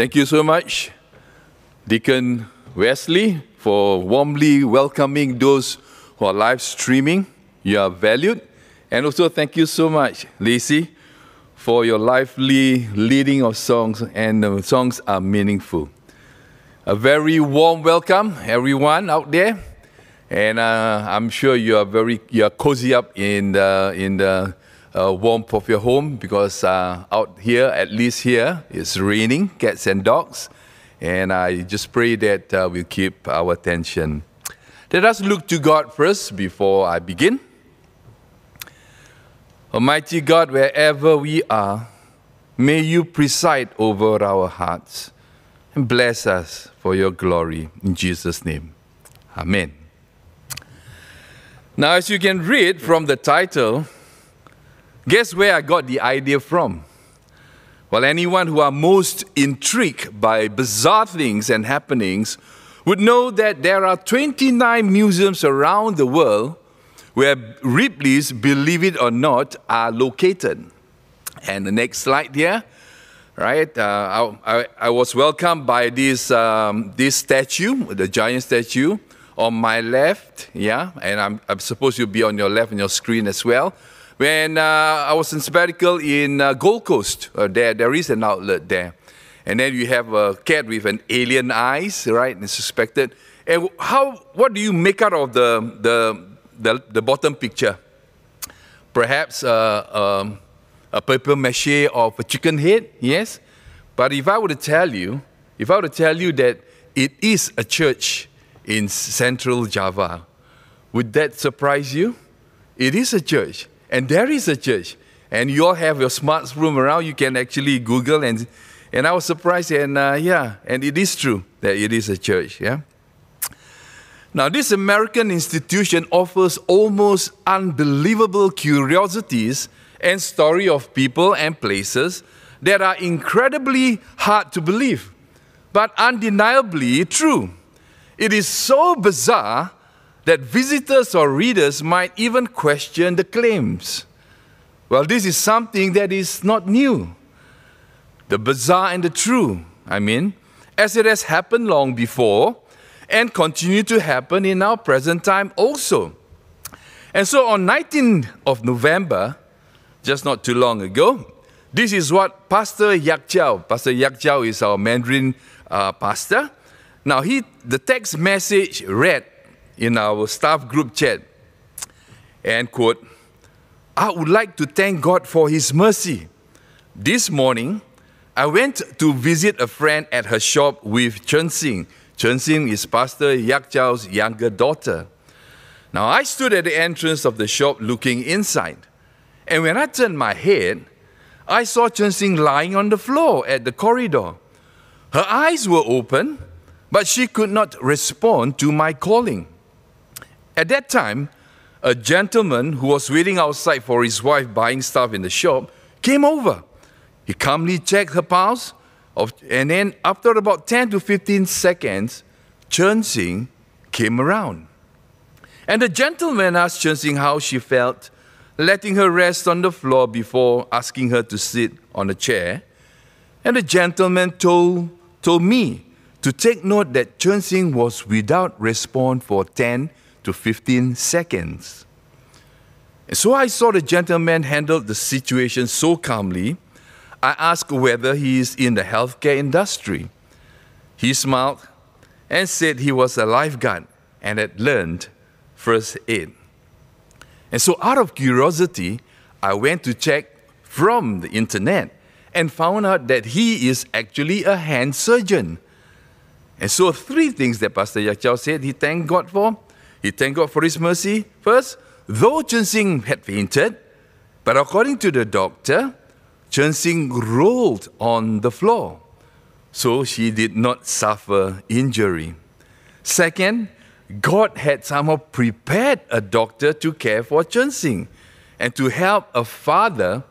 Thank you so much, Deacon Wesley, for warmly welcoming those who are live streaming. You are valued. And also, thank you so much, Lacey, for your lively leading of songs, and the songs are meaningful. A very warm welcome, everyone out there. And uh, I'm sure you are very you are cozy up in the, in the uh, warmth of your home because uh, out here, at least here, it's raining, cats and dogs. And I just pray that uh, we'll keep our attention. Let us look to God first before I begin. Almighty God, wherever we are, may you preside over our hearts and bless us for your glory. In Jesus' name. Amen. Now, as you can read from the title, Guess where I got the idea from? Well, anyone who are most intrigued by bizarre things and happenings would know that there are 29 museums around the world where Ripley's, believe it or not, are located. And the next slide here, right? Uh, I, I, I, was welcomed by this, um, this statue, the giant statue, on my left, yeah, and I'm, I'm supposed to be on your left on your screen as well. When uh, I was in sabbatical in uh, Gold Coast, uh, there, there is an outlet there. And then you have a cat with an alien eyes, right, and suspected. And how, what do you make out of the, the, the, the bottom picture? Perhaps uh, um, a paper mache of a chicken head, yes? But if I were to tell you, if I were to tell you that it is a church in central Java, would that surprise you? It is a church. And there is a church. And you all have your smart room around. You can actually Google. And, and I was surprised. And uh, yeah, and it is true that it is a church. Yeah. Now, this American institution offers almost unbelievable curiosities and story of people and places that are incredibly hard to believe, but undeniably true. It is so bizarre that visitors or readers might even question the claims. Well, this is something that is not new. The bizarre and the true, I mean, as it has happened long before and continue to happen in our present time also. And so on 19th of November, just not too long ago, this is what Pastor Yak Chiao, Pastor Yak Chiao is our Mandarin uh, pastor. Now, he, the text message read in our staff group chat. And quote, I would like to thank God for His mercy. This morning, I went to visit a friend at her shop with Chen Xing. Chen Xing is Pastor Yak Chao's younger daughter. Now, I stood at the entrance of the shop looking inside. And when I turned my head, I saw Chen Xing lying on the floor at the corridor. Her eyes were open, but she could not respond to my calling. At that time, a gentleman who was waiting outside for his wife buying stuff in the shop came over. He calmly checked her pulse, and then after about 10 to 15 seconds, Chen Xing came around. And the gentleman asked Chen Xing how she felt, letting her rest on the floor before asking her to sit on a chair. And the gentleman told, told me to take note that Chen Xing was without response for 10 to 15 seconds. And so I saw the gentleman handle the situation so calmly. I asked whether he is in the healthcare industry. He smiled and said he was a lifeguard and had learned first aid. And so, out of curiosity, I went to check from the internet and found out that he is actually a hand surgeon. And so, three things that Pastor Yak said he thanked God for he thanked God for His mercy. First, though Chen Xing had fainted, but according to the doctor, Chen Xing rolled on the floor, so she did not suffer injury. Second, God had somehow prepared a doctor to care for Chen Xing and to help a father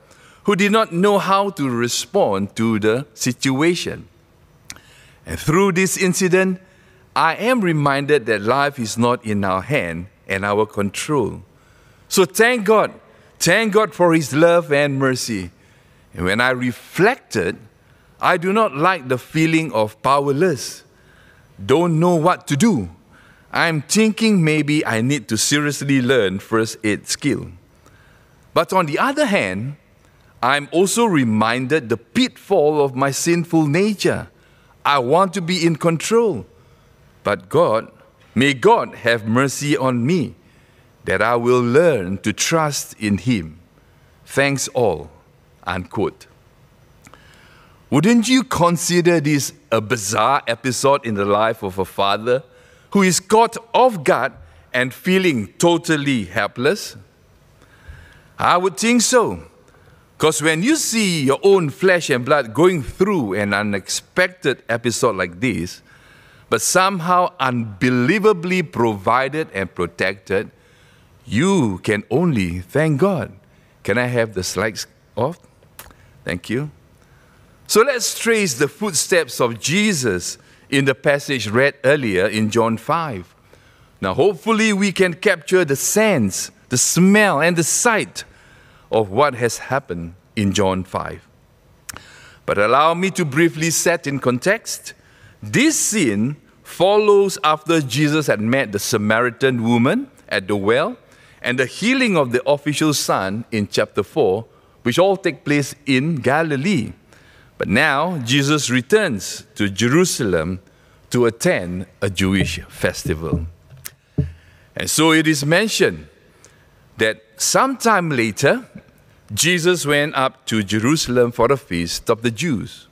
who did not know how to respond to the situation. And through this incident, I am reminded that life is not in our hand and our control. So thank God. Thank God for His love and mercy. And when I reflected, I do not like the feeling of powerless, don't know what to do. I'm thinking maybe I need to seriously learn first aid skill. But on the other hand, I'm also reminded the pitfall of my sinful nature. I want to be in control. But God, may God have mercy on me that I will learn to trust in Him. Thanks all. Unquote. Wouldn't you consider this a bizarre episode in the life of a father who is caught off guard and feeling totally helpless? I would think so. Because when you see your own flesh and blood going through an unexpected episode like this, but somehow unbelievably provided and protected, you can only thank God. Can I have the slides off? Thank you. So let's trace the footsteps of Jesus in the passage read earlier in John 5. Now, hopefully, we can capture the sense, the smell, and the sight of what has happened in John 5. But allow me to briefly set in context. This scene follows after Jesus had met the Samaritan woman at the well and the healing of the official's son in chapter 4, which all take place in Galilee. But now Jesus returns to Jerusalem to attend a Jewish festival. And so it is mentioned that sometime later, Jesus went up to Jerusalem for the feast of the Jews.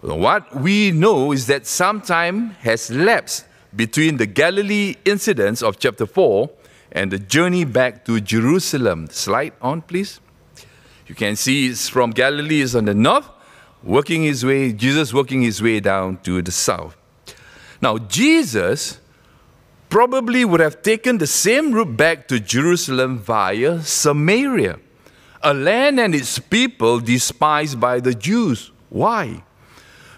What we know is that some time has lapsed between the Galilee incidents of chapter 4 and the journey back to Jerusalem. Slide on, please. You can see it's from Galilee is on the north, working his way, Jesus working his way down to the south. Now, Jesus probably would have taken the same route back to Jerusalem via Samaria a land and its people despised by the Jews. Why?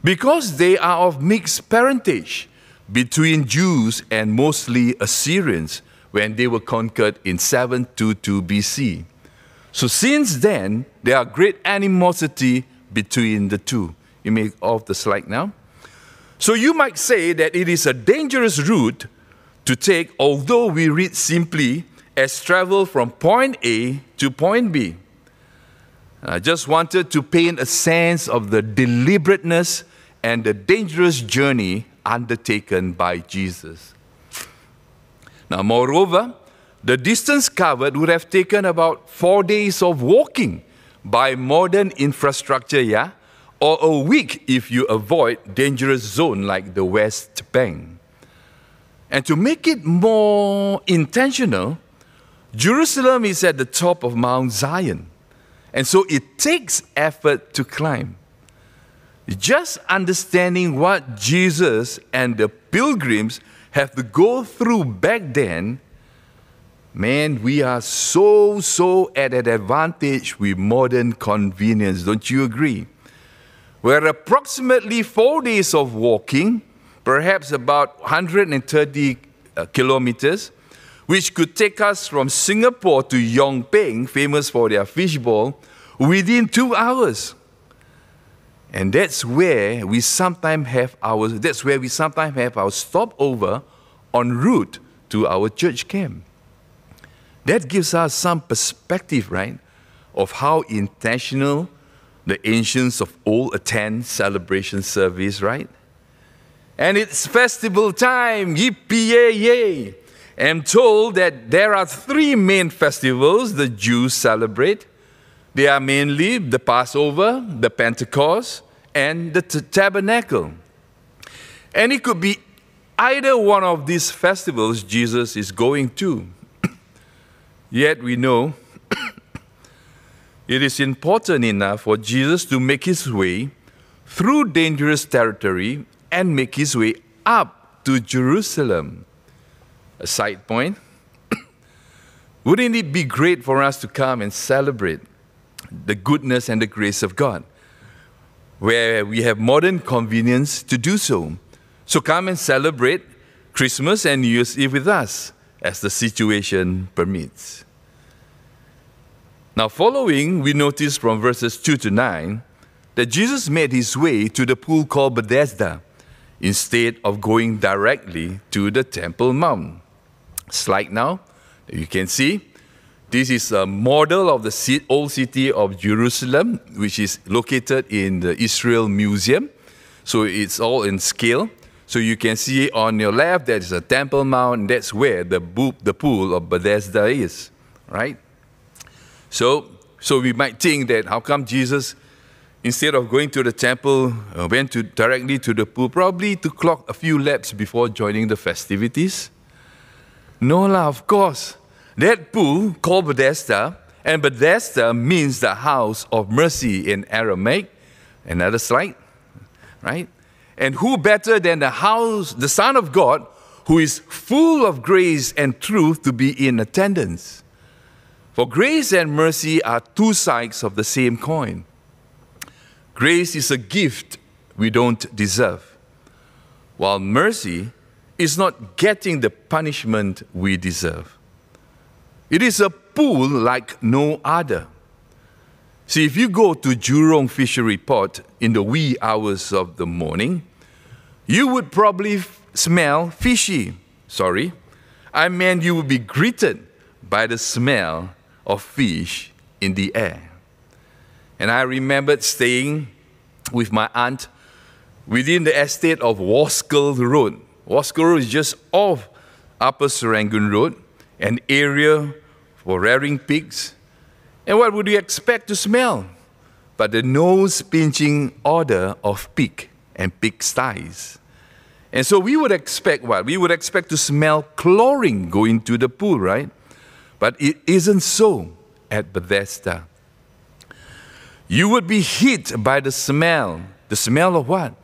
Because they are of mixed parentage between Jews and mostly Assyrians when they were conquered in 722 BC. So since then, there are great animosity between the two. You may off the slide now. So you might say that it is a dangerous route to take, although we read simply as travel from point A to point B. I just wanted to paint a sense of the deliberateness and the dangerous journey undertaken by Jesus. Now, moreover, the distance covered would have taken about four days of walking by modern infrastructure, yeah, or a week if you avoid dangerous zone like the West Bank. And to make it more intentional, Jerusalem is at the top of Mount Zion. And so it takes effort to climb. Just understanding what Jesus and the pilgrims have to go through back then, man, we are so, so at an advantage with modern convenience. Don't you agree? We're approximately four days of walking, perhaps about 130 uh, kilometers, which could take us from Singapore to Yong Peng, famous for their fishball, within two hours. And that's where we sometimes have our that's where we sometimes have our stopover en route to our church camp. That gives us some perspective, right, of how intentional the ancients of old attend celebration service, right? And it's festival time, yippee yay. I'm told that there are three main festivals the Jews celebrate. They are mainly the Passover, the Pentecost, and the tabernacle. And it could be either one of these festivals Jesus is going to. Yet we know it is important enough for Jesus to make his way through dangerous territory and make his way up to Jerusalem a side point. Wouldn't it be great for us to come and celebrate the goodness and the grace of God, where we have modern convenience to do so? So come and celebrate Christmas and New Year's Eve with us as the situation permits. Now, following, we notice from verses 2 to 9 that Jesus made his way to the pool called Bethesda instead of going directly to the Temple Mount. Slide now, you can see. This is a model of the old city of Jerusalem, which is located in the Israel Museum. So it's all in scale. So you can see on your left there is a Temple Mount. That's where the, the pool of Bethesda is, right? So, so we might think that how come Jesus instead of going to the temple, uh, went to, directly to the pool, probably to clock a few laps before joining the festivities? No, lah, of course. That pool called Bethesda, and Bethesda means the house of mercy in Aramaic. Another slide, right? And who better than the house, the Son of God, who is full of grace and truth to be in attendance? For grace and mercy are two sides of the same coin. Grace is a gift we don't deserve, while mercy is not getting the punishment we deserve. It is a pool like no other. See, if you go to Jurong Fishery Port in the wee hours of the morning, you would probably smell fishy. Sorry, I meant you would be greeted by the smell of fish in the air. And I remembered staying with my aunt within the estate of Waskell Road. Waskell Road is just off Upper Serangoon Road, an area for rearing pigs. And what would you expect to smell? But the nose pinching odor of pig and pig sties. And so we would expect what? We would expect to smell chlorine going to the pool, right? But it isn't so at Bethesda. You would be hit by the smell. The smell of what?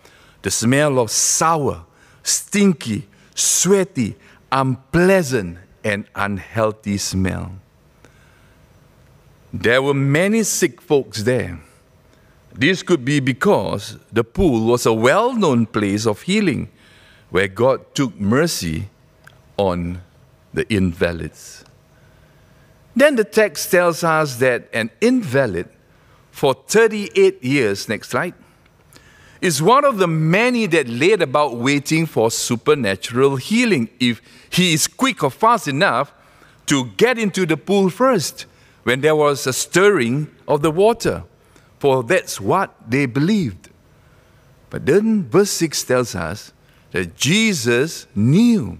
The smell of sour, stinky, sweaty, unpleasant, and unhealthy smell. There were many sick folks there. This could be because the pool was a well known place of healing where God took mercy on the invalids. Then the text tells us that an invalid for 38 years, next slide, is one of the many that laid about waiting for supernatural healing if he is quick or fast enough to get into the pool first when there was a stirring of the water. For that's what they believed. But then verse 6 tells us that Jesus knew.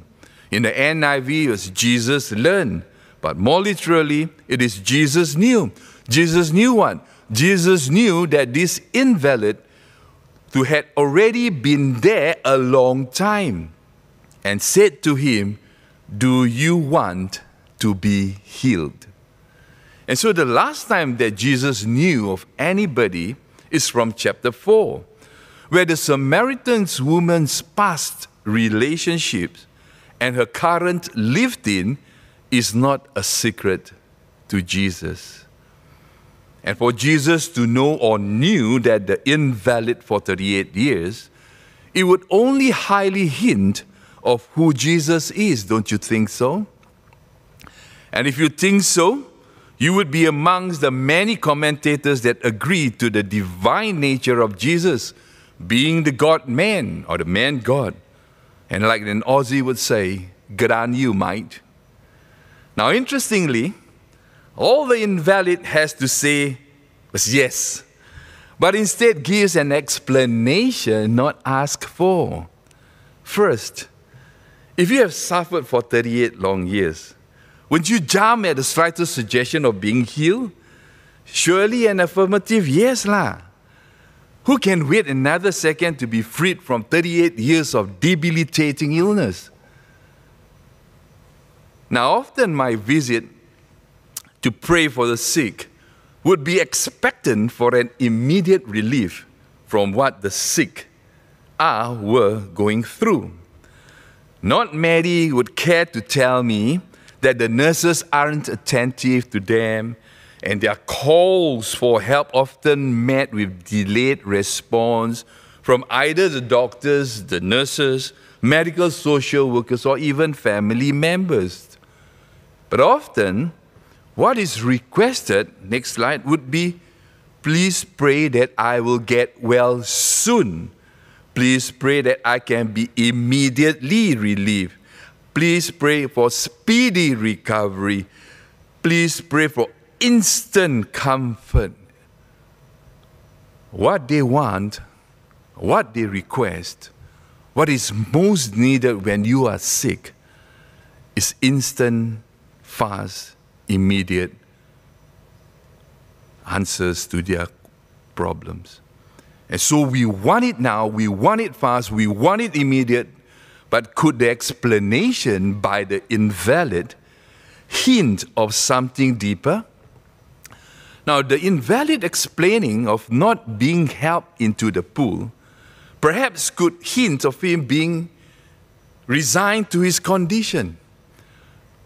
In the NIV, it was Jesus learned. But more literally, it is Jesus knew. Jesus knew what? Jesus knew that this invalid who had already been there a long time and said to him, Do you want to be healed? And so the last time that Jesus knew of anybody is from chapter 4, where the Samaritan woman's past relationships and her current lived in is not a secret to Jesus. And for Jesus to know or knew that the invalid for 38 years, it would only highly hint of who Jesus is, don't you think so? And if you think so, you would be amongst the many commentators that agree to the divine nature of Jesus being the God man or the man God. And like an Aussie would say, good on you, mate. Now, interestingly, all the invalid has to say was yes, but instead gives an explanation not asked for. First, if you have suffered for 38 long years, wouldn't you jump at the slightest suggestion of being healed? Surely an affirmative yes lah. Who can wait another second to be freed from 38 years of debilitating illness? Now, often my visit to pray for the sick would be expectant for an immediate relief from what the sick are were going through. Not many would care to tell me that the nurses aren't attentive to them and their calls for help often met with delayed response from either the doctors, the nurses, medical social workers, or even family members. But often, what is requested, next slide, would be Please pray that I will get well soon. Please pray that I can be immediately relieved. Please pray for speedy recovery. Please pray for instant comfort. What they want, what they request, what is most needed when you are sick is instant, fast, immediate answers to their problems. And so we want it now, we want it fast, we want it immediate, but could the explanation by the invalid hint of something deeper? Now, the invalid explaining of not being helped into the pool perhaps could hint of him being resigned to his condition,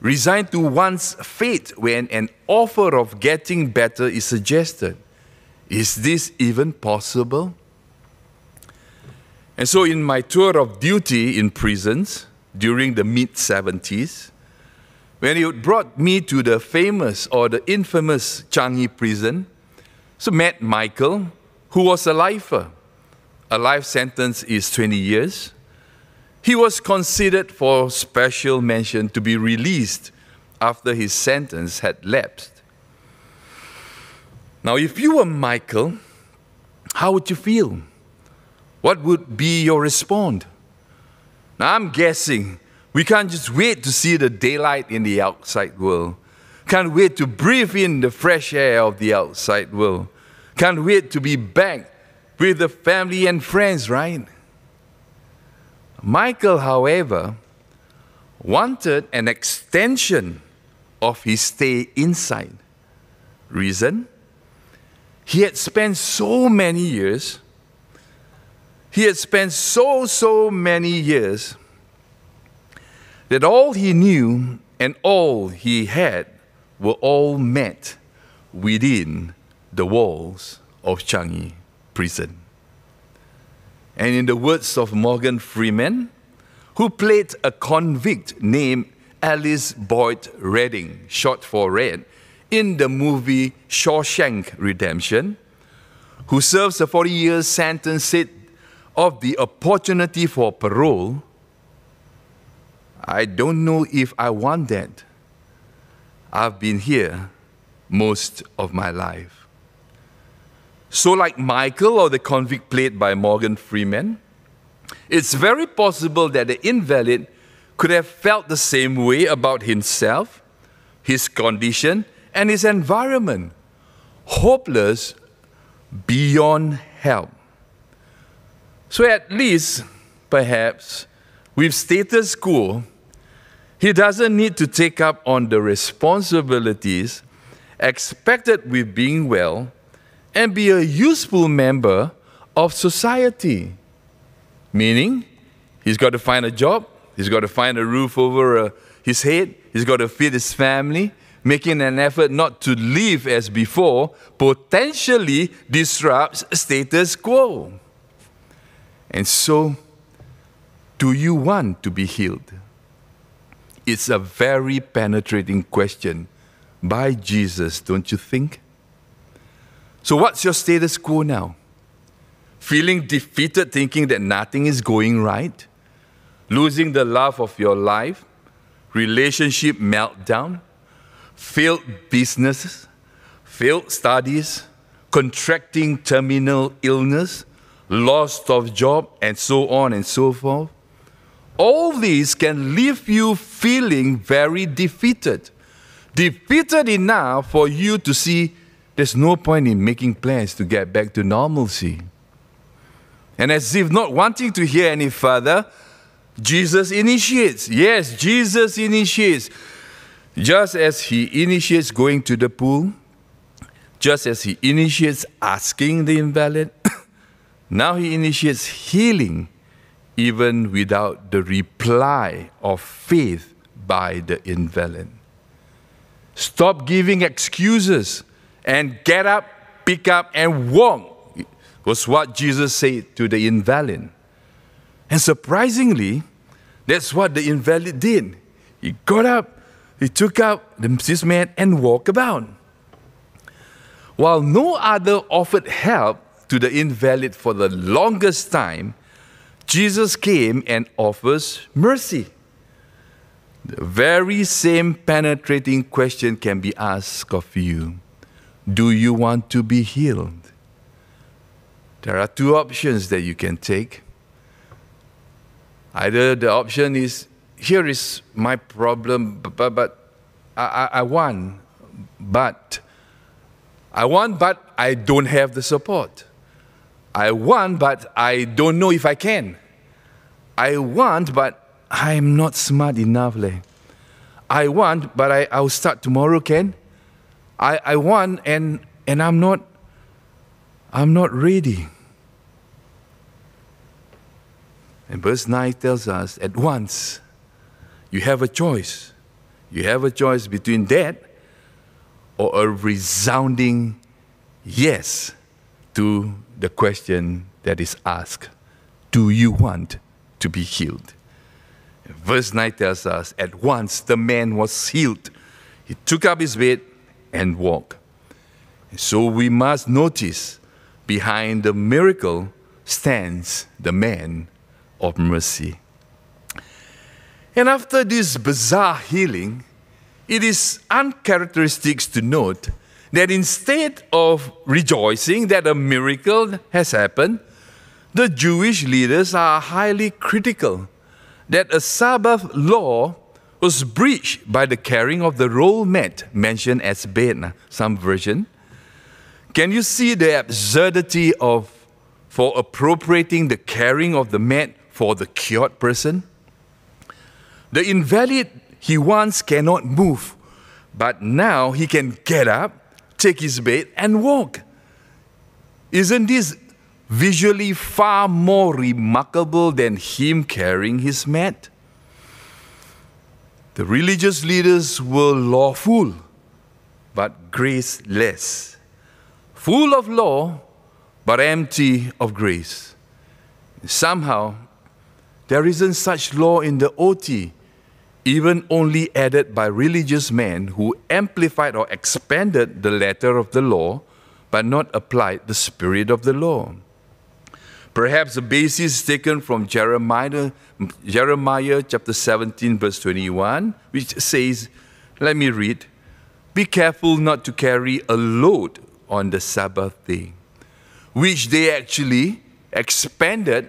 resigned to one's fate when an offer of getting better is suggested. Is this even possible? And so, in my tour of duty in prisons during the mid 70s, when he brought me to the famous or the infamous Changi prison, so met Michael, who was a lifer. A life sentence is 20 years. He was considered for special mention to be released after his sentence had lapsed. Now, if you were Michael, how would you feel? What would be your response? Now, I'm guessing we can't just wait to see the daylight in the outside world. Can't wait to breathe in the fresh air of the outside world. Can't wait to be back with the family and friends, right? Michael, however, wanted an extension of his stay inside. Reason? He had spent so many years, he had spent so, so many years that all he knew and all he had were all met within the walls of Changi prison. And in the words of Morgan Freeman, who played a convict named Ellis Boyd Redding, short for Red, in the movie Shawshank Redemption, who serves a 40 year sentence, said of the opportunity for parole, I don't know if I want that. I've been here most of my life. So, like Michael or the convict played by Morgan Freeman, it's very possible that the invalid could have felt the same way about himself, his condition, and his environment, hopeless beyond help. So, at least, perhaps, with status quo, he doesn't need to take up on the responsibilities expected with being well and be a useful member of society. Meaning, he's got to find a job, he's got to find a roof over uh, his head, he's got to feed his family, making an effort not to live as before potentially disrupts status quo. And so, do you want to be healed? It's a very penetrating question by Jesus, don't you think? So, what's your status quo now? Feeling defeated, thinking that nothing is going right? Losing the love of your life? Relationship meltdown? Failed businesses? Failed studies? Contracting terminal illness? Loss of job? And so on and so forth? All these can leave you feeling very defeated. Defeated enough for you to see there's no point in making plans to get back to normalcy. And as if not wanting to hear any further, Jesus initiates. Yes, Jesus initiates. Just as he initiates going to the pool, just as he initiates asking the invalid, now he initiates healing even without the reply of faith by the invalid. Stop giving excuses and get up, pick up, and walk, was what Jesus said to the invalid. And surprisingly, that's what the invalid did. He got up, he took up this man and walked about. While no other offered help to the invalid for the longest time, Jesus came and offers mercy. The very same penetrating question can be asked of you Do you want to be healed? There are two options that you can take. Either the option is here is my problem, but, but I, I, I want, but I want, but I don't have the support. I want, but I don't know if I can. I want, but I'm not smart enough. Leh. I want, but I, I'll start tomorrow, Ken. I, I want and and I'm not I'm not ready. And verse 9 tells us at once you have a choice. You have a choice between that or a resounding yes to the question that is asked Do you want to be healed? Verse 9 tells us at once the man was healed. He took up his bed and walk. So we must notice behind the miracle stands the man of mercy. And after this bizarre healing, it is uncharacteristic to note that instead of rejoicing that a miracle has happened, the Jewish leaders are highly critical that a Sabbath law was breached by the carrying of the roll mat mentioned as bed, some version. Can you see the absurdity of for appropriating the carrying of the mat for the cured person? The invalid he once cannot move, but now he can get up, take his bed, and walk. Isn't this visually far more remarkable than him carrying his mat. The religious leaders were lawful, but graceless, full of law, but empty of grace. Somehow, there isn't such law in the OT, even only added by religious men who amplified or expanded the letter of the law, but not applied the spirit of the law. Perhaps the basis is taken from Jeremiah, Jeremiah chapter 17, verse 21, which says, Let me read, Be careful not to carry a load on the Sabbath day, which they actually expanded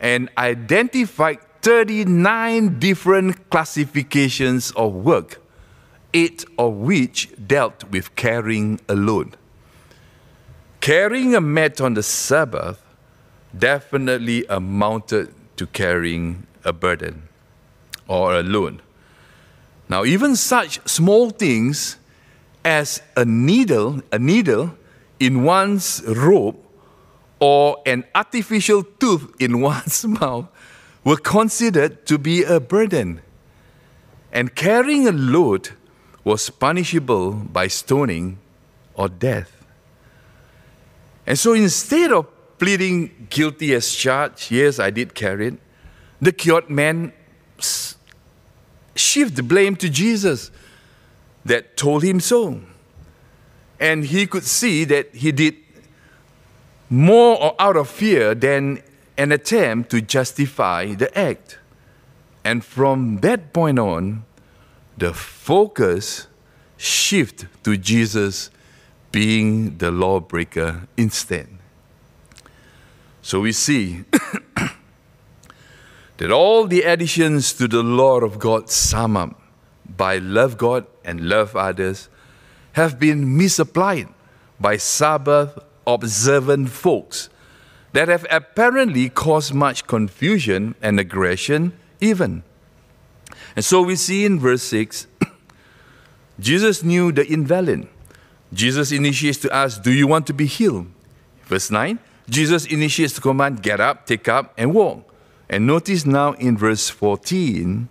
and identified 39 different classifications of work, eight of which dealt with carrying a load. Carrying a mat on the Sabbath definitely amounted to carrying a burden or a load. Now, even such small things as a needle, a needle in one's robe, or an artificial tooth in one's mouth were considered to be a burden. And carrying a load was punishable by stoning or death. And so instead of pleading guilty as charged. Yes, I did carry it. The cured man shift the blame to Jesus that told him so. And he could see that he did more out of fear than an attempt to justify the act. And from that point on, the focus shift to Jesus being the lawbreaker instead. So we see that all the additions to the law of God sum up by love God and love others have been misapplied by Sabbath observant folks that have apparently caused much confusion and aggression, even. And so we see in verse 6 Jesus knew the invalid. Jesus initiates to ask, Do you want to be healed? Verse 9 Jesus initiates the command get up, take up, and walk. And notice now in verse 14,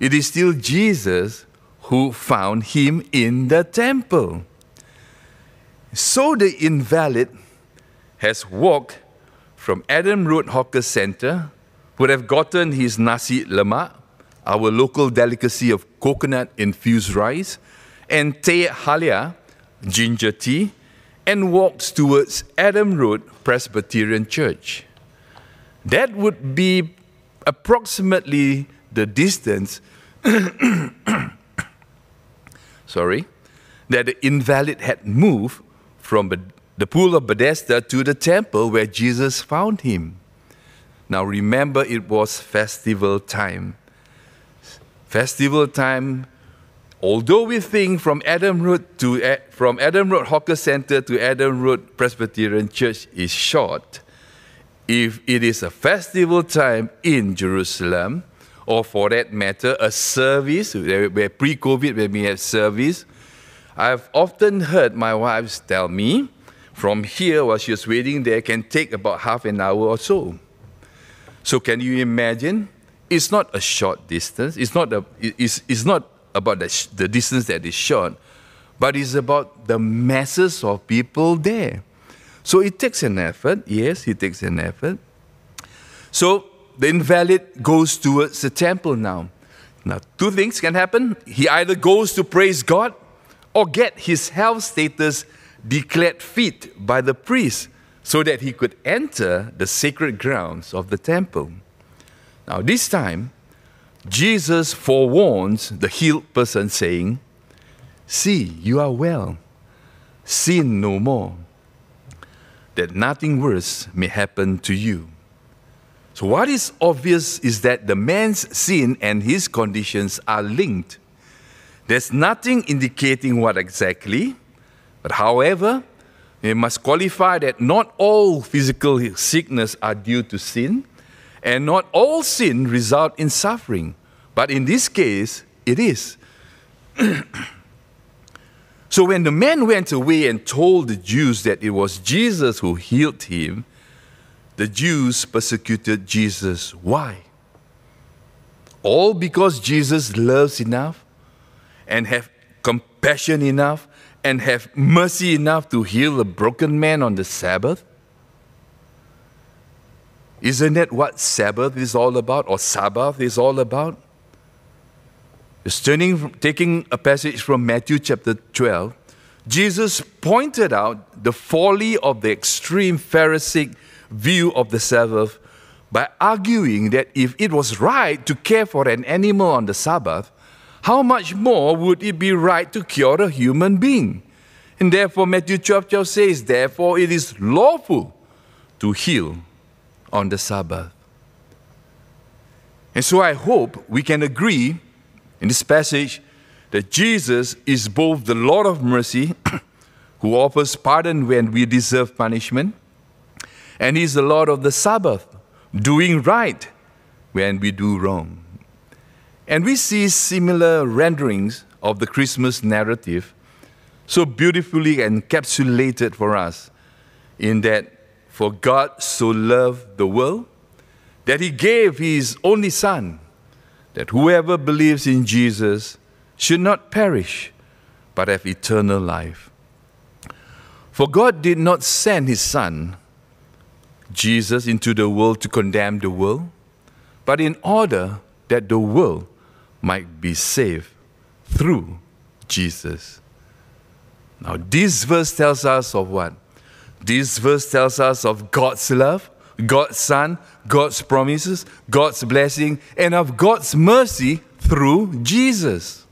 it is still Jesus who found him in the temple. So the invalid has walked from Adam Road Hawker Center, would have gotten his nasi lemak, our local delicacy of coconut infused rice, and teh halia, ginger tea, and walks towards Adam Road Presbyterian Church. That would be approximately the distance sorry, that the invalid had moved from the pool of Bethesda to the temple where Jesus found him. Now remember, it was festival time. Festival time, although we think from Adam Road to from Adam Road Hawker Center to Adam Road Presbyterian Church is short, if it is a festival time in Jerusalem, or for that matter, a service, where pre COVID, when we have service, I've often heard my wives tell me from here while she was waiting there can take about half an hour or so. So, can you imagine? It's not a short distance, it's not, a, it's, it's not about the, the distance that is short, but it's about the masses of people there. So, it takes an effort, yes, it takes an effort. So, the invalid goes towards the temple now. Now, two things can happen. He either goes to praise God or get his health status declared fit by the priest so that he could enter the sacred grounds of the temple. Now, this time, Jesus forewarns the healed person, saying, See, you are well. Sin no more, that nothing worse may happen to you. So, what is obvious is that the man's sin and his conditions are linked. There's nothing indicating what exactly, but however, we must qualify that not all physical sickness are due to sin, and not all sin result in suffering. But in this case, it is. so when the man went away and told the Jews that it was Jesus who healed him, the Jews persecuted Jesus. Why? All because Jesus loves enough and have compassion enough and have mercy enough to heal a broken man on the Sabbath? Isn't that what Sabbath is all about or Sabbath is all about? Turning, taking a passage from Matthew chapter 12, Jesus pointed out the folly of the extreme Pharisaic view of the Sabbath by arguing that if it was right to care for an animal on the Sabbath, how much more would it be right to cure a human being? And therefore, Matthew 12, 12 says, Therefore, it is lawful to heal on the Sabbath. And so I hope we can agree in this passage that Jesus is both the Lord of mercy, who offers pardon when we deserve punishment, and He's the Lord of the Sabbath, doing right when we do wrong. And we see similar renderings of the Christmas narrative so beautifully encapsulated for us in that for God so loved the world that he gave his only Son, that whoever believes in Jesus should not perish, but have eternal life. For God did not send his Son Jesus into the world to condemn the world, but in order that the world might be saved through Jesus. Now, this verse tells us of what? This verse tells us of God's love, God's Son, God's promises, God's blessing, and of God's mercy through Jesus.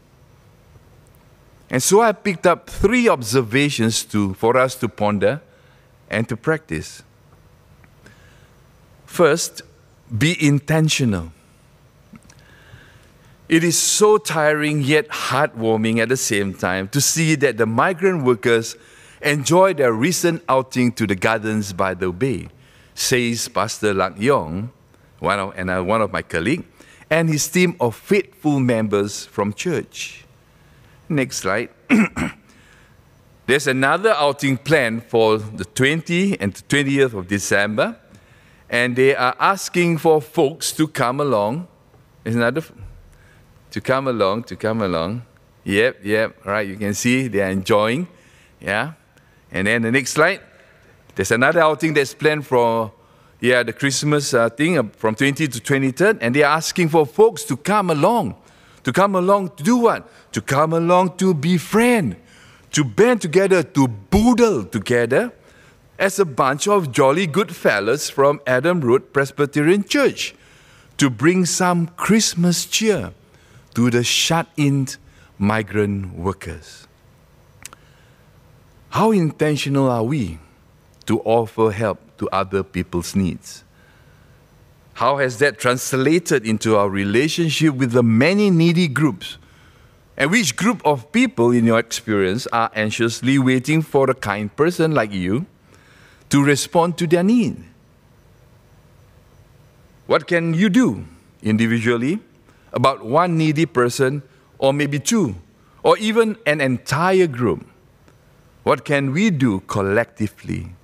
And so I picked up three observations to, for us to ponder and to practice. First, be intentional. It is so tiring yet heartwarming at the same time to see that the migrant workers enjoy their recent outing to the gardens by the bay, says Pastor Lak Yong, one of, and uh, one of my colleagues, and his team of faithful members from church. Next slide. There's another outing planned for the 20th and 20th of December and they are asking for folks to come along. Is another to come along, to come along. Yep, yep. Right, you can see they are enjoying. Yeah. And then the next slide. There's another outing that's planned for yeah, the Christmas uh, thing uh, from 20 to 23rd, and they're asking for folks to come along. To come along to do what? To come along to befriend, to band together, to boodle together as a bunch of jolly good fellas from Adam Road Presbyterian Church to bring some Christmas cheer to the shut in migrant workers. How intentional are we to offer help to other people's needs? How has that translated into our relationship with the many needy groups? And which group of people, in your experience, are anxiously waiting for a kind person like you to respond to their need? What can you do individually about one needy person, or maybe two, or even an entire group? What can we do collectively?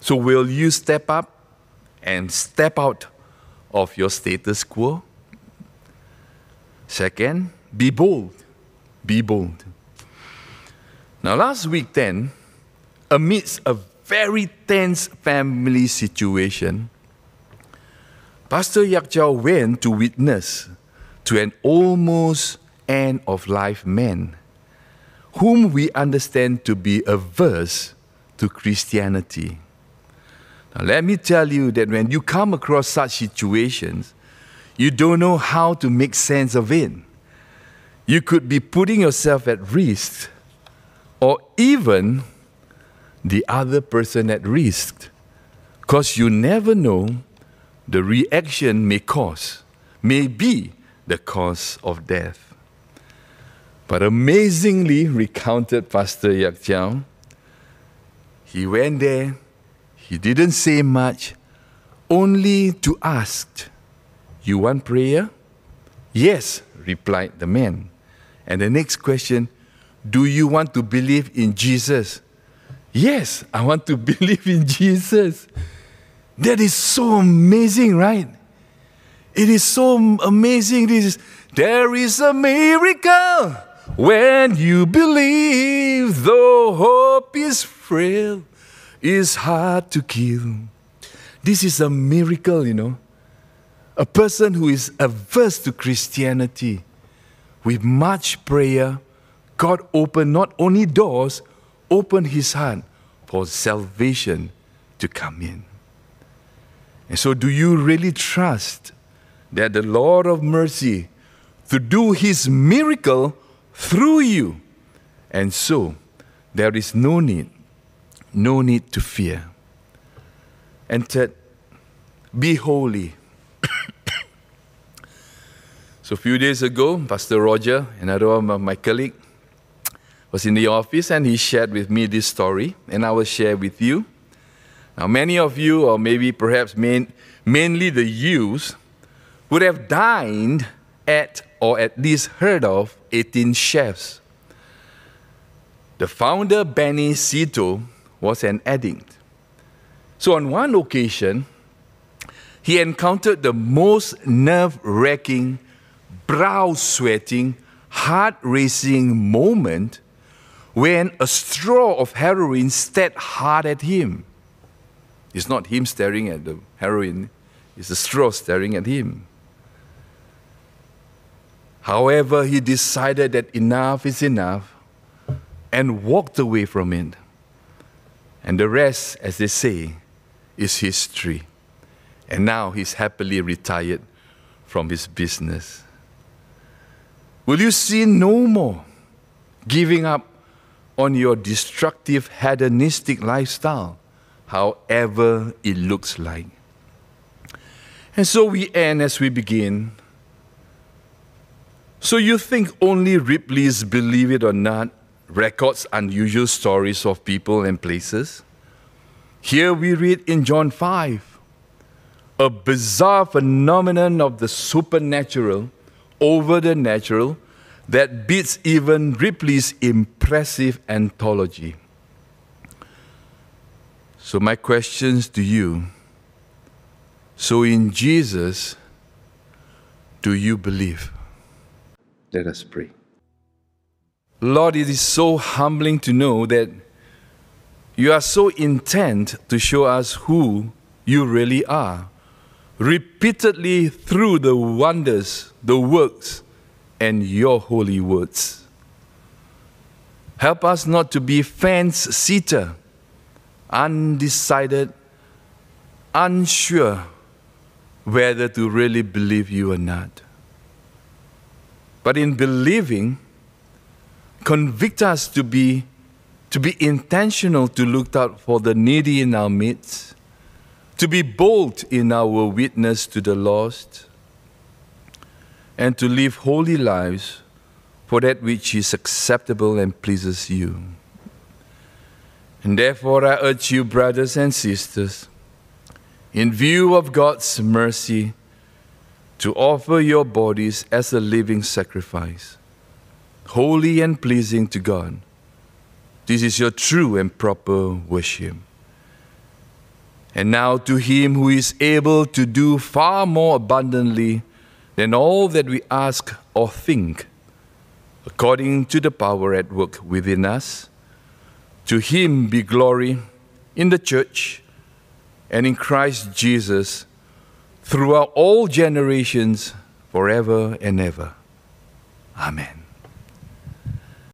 So, will you step up and step out of your status quo? Second, be bold. Be bold. Now, last week, then, amidst a very tense family situation, Pastor Yak went to witness to an almost end of life man, whom we understand to be averse to Christianity. Now, let me tell you that when you come across such situations, you don't know how to make sense of it. You could be putting yourself at risk, or even the other person at risk, because you never know the reaction may cause, may be the cause of death. But amazingly, recounted Pastor Yak Chow, he went there, he didn't say much, only to ask, You want prayer? Yes, replied the man. And the next question, Do you want to believe in Jesus? Yes, I want to believe in Jesus. That is so amazing, right? It is so amazing. This is, there is a miracle when you believe, though hope is frail, is hard to kill. This is a miracle, you know. A person who is averse to Christianity, with much prayer, God opened not only doors, opened his heart for salvation to come in. And so, do you really trust that the Lord of mercy to do his miracle through you? And so, there is no need, no need to fear. And third, be holy. so, a few days ago, Pastor Roger, another one of my colleagues, was in the office and he shared with me this story, and I will share with you. Now, many of you, or maybe perhaps main, mainly the youth, would have dined at or at least heard of 18 chefs. The founder, Benny Se Teo, was an addict. So, on one occasion, he encountered the most nerve wracking, brow sweating, heart racing moment when a straw of heroin stared hard at him. It's not him staring at the heroin, it's the straw staring at him. However, he decided that enough is enough and walked away from it. And the rest, as they say, is history. And now he's happily retired from his business. Will you see no more giving up on your destructive hedonistic lifestyle, however it looks like? And so we end as we begin. So you think only Ripley's Believe It or Not records unusual stories of people and places? Here we read in John 5 a bizarre phenomenon of the supernatural over the natural that beats even Ripley's impressive anthology. So, my questions to you so, in Jesus, do you believe? Let us pray. Lord, it is so humbling to know that you are so intent to show us who you really are, repeatedly through the wonders, the works, and your holy words. Help us not to be fence sitter, undecided, unsure whether to really believe you or not. But in believing, convict us to be to be intentional to look out for the needy in our midst, to be bold in our witness to the lost, and to live holy lives for that which is acceptable and pleases you. And therefore, I urge you, brothers and sisters, in view of God's mercy, to offer your bodies as a living sacrifice, holy and pleasing to God. This is your true and proper worship. And now to Him who is able to do far more abundantly than all that we ask or think, according to the power at work within us, to Him be glory in the church and in Christ Jesus throughout all generations, forever and ever. Amen.